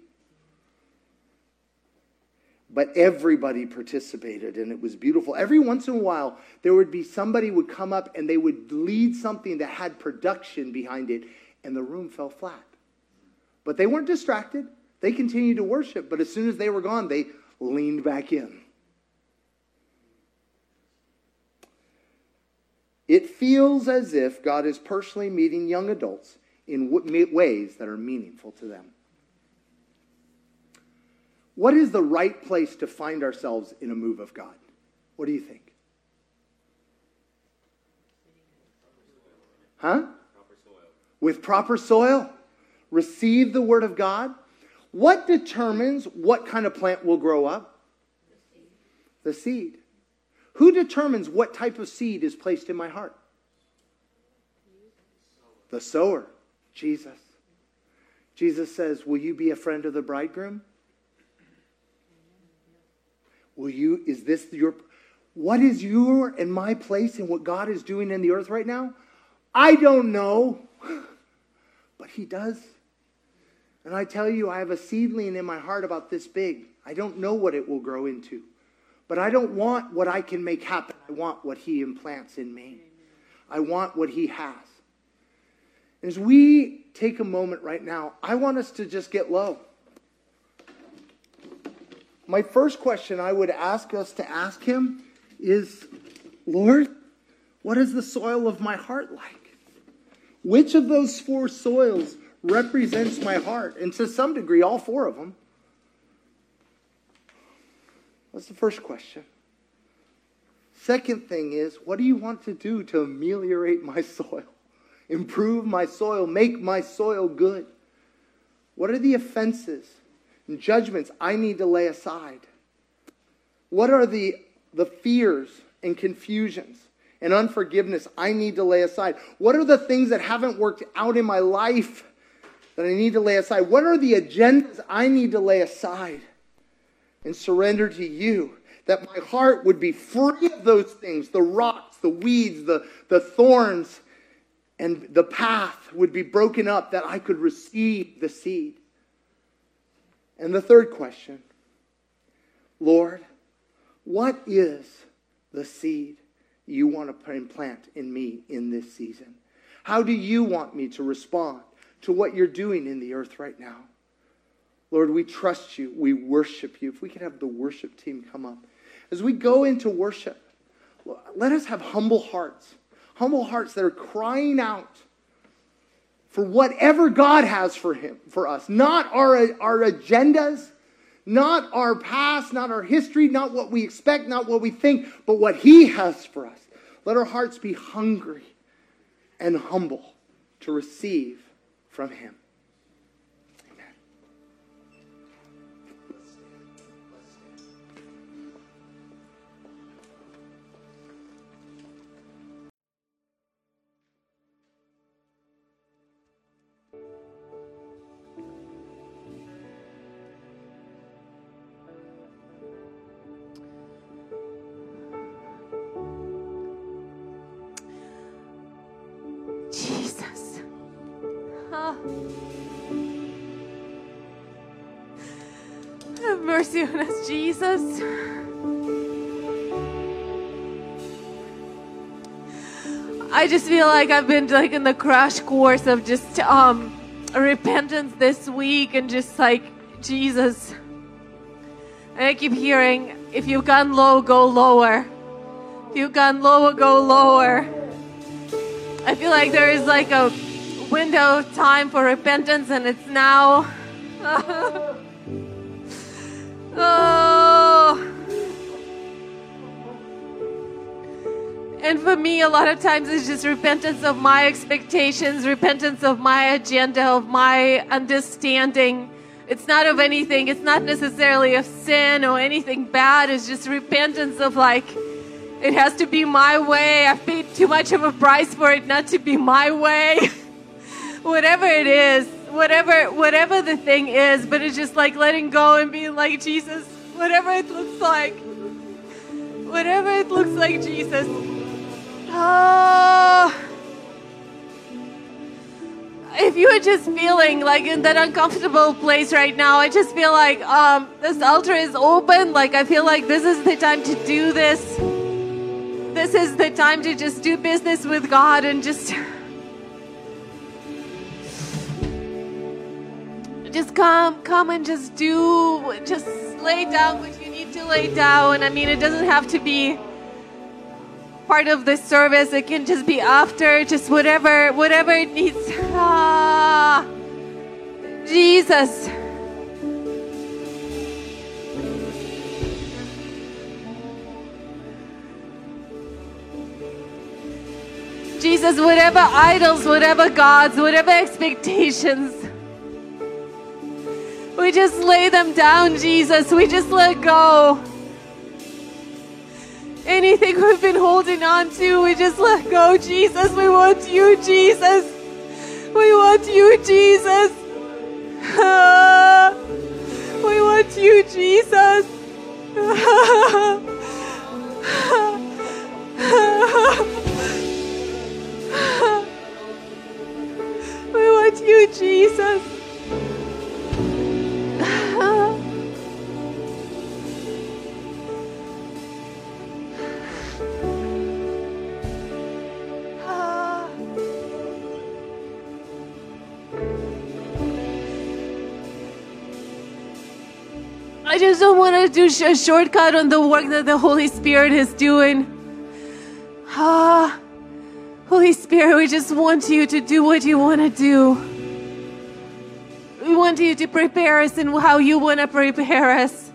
But everybody participated and it was beautiful. Every once in a while, there would be somebody would come up and they would lead something that had production behind it, and the room fell flat. But they weren't distracted. They continued to worship, but as soon as they were gone, they leaned back in. It feels as if God is personally meeting young adults in ways that are meaningful to them. What is the right place to find ourselves in a move of God? What do you think? Huh? With proper soil. Receive the word of God. What determines what kind of plant will grow up? The seed. Who determines what type of seed is placed in my heart? The sower, Jesus. Jesus says, Will you be a friend of the bridegroom? Will you, is this your, what is your and my place in what God is doing in the earth right now? I don't know, but He does. And I tell you, I have a seedling in my heart about this big. I don't know what it will grow into. But I don't want what I can make happen. I want what He implants in me. I want what He has. As we take a moment right now, I want us to just get low. My first question I would ask us to ask Him is Lord, what is the soil of my heart like? Which of those four soils represents my heart? And to some degree, all four of them. That's the first question. Second thing is, what do you want to do to ameliorate my soil? Improve my soil, make my soil good? What are the offenses and judgments I need to lay aside? What are the, the fears and confusions and unforgiveness I need to lay aside? What are the things that haven't worked out in my life that I need to lay aside? What are the agendas I need to lay aside and surrender to you? That my heart would be free of those things the rocks, the weeds, the, the thorns, and the path would be broken up that I could receive the seed. And the third question Lord, what is the seed you want to implant in me in this season? How do you want me to respond to what you're doing in the earth right now? Lord, we trust you. We worship you. If we could have the worship team come up. As we go into worship, let us have humble hearts, humble hearts that are crying out for whatever God has for him, for us. Not our, our agendas, not our past, not our history, not what we expect, not what we think, but what he has for us. Let our hearts be hungry and humble to receive from him. Mercy us, Jesus. I just feel like I've been like in the crash course of just um repentance this week and just like Jesus. And I keep hearing if you've gone low, go lower. If you've gone lower, go lower. I feel like there is like a window of time for repentance, and it's now. oh. And for me, a lot of times it's just repentance of my expectations, repentance of my agenda, of my understanding. It's not of anything, it's not necessarily of sin or anything bad. It's just repentance of like, it has to be my way. I've paid too much of a price for it not to be my way. whatever it is, whatever whatever the thing is, but it's just like letting go and being like Jesus, whatever it looks like. Whatever it looks like, Jesus. Oh. If you are just feeling like in that uncomfortable place right now, I just feel like um, this altar is open. Like I feel like this is the time to do this this is the time to just do business with God and just Just come, come and just do, just lay down what you need to lay down. I mean, it doesn't have to be part of the service. It can just be after, just whatever, whatever it needs. Ah, Jesus. Jesus, whatever idols, whatever gods, whatever expectations just lay them down, Jesus. We just let go. Anything we've been holding on to, we just let go, Jesus. We want you, Jesus. We want you, Jesus. we want you, Jesus. we want you, Jesus. I just don't want to do a shortcut on the work that the Holy Spirit is doing. Ah, Holy Spirit, we just want you to do what you want to do. We want you to prepare us in how you want to prepare us.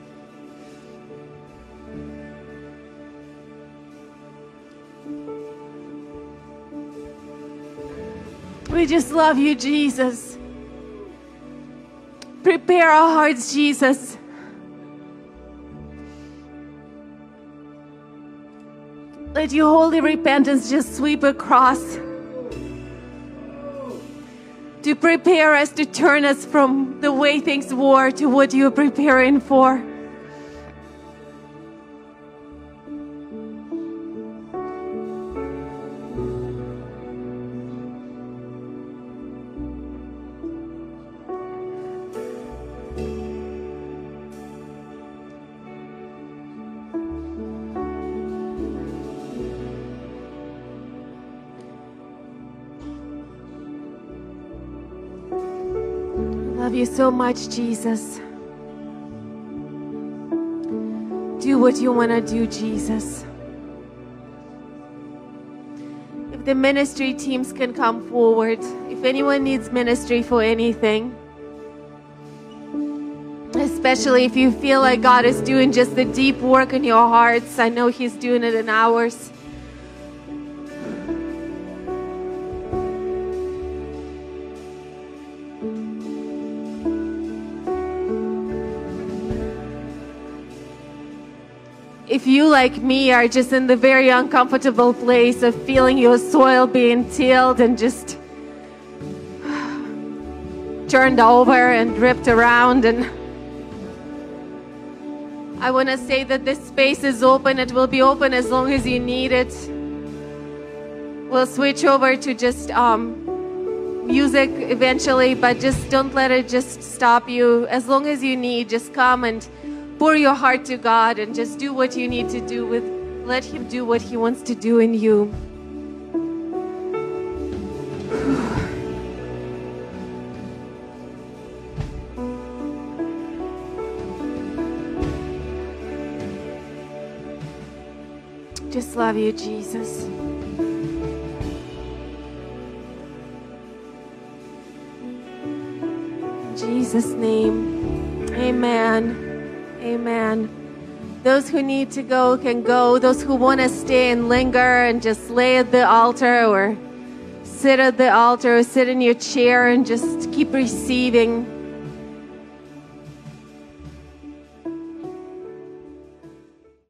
We just love you, Jesus. Prepare our hearts, Jesus. Let your holy repentance just sweep across to prepare us, to turn us from the way things were to what you're preparing for. Love you so much, Jesus. Do what you want to do, Jesus. If the ministry teams can come forward, if anyone needs ministry for anything, especially if you feel like God is doing just the deep work in your hearts, I know He's doing it in ours. If you, like me, are just in the very uncomfortable place of feeling your soil being tilled and just turned over and ripped around, and I want to say that this space is open. It will be open as long as you need it. We'll switch over to just um, music eventually, but just don't let it just stop you. As long as you need, just come and pour your heart to God and just do what you need to do with let him do what he wants to do in you. Just love you, Jesus. In Jesus' name. Amen. Amen. Those who need to go can go. Those who want to stay and linger and just lay at the altar or sit at the altar or sit in your chair and just keep receiving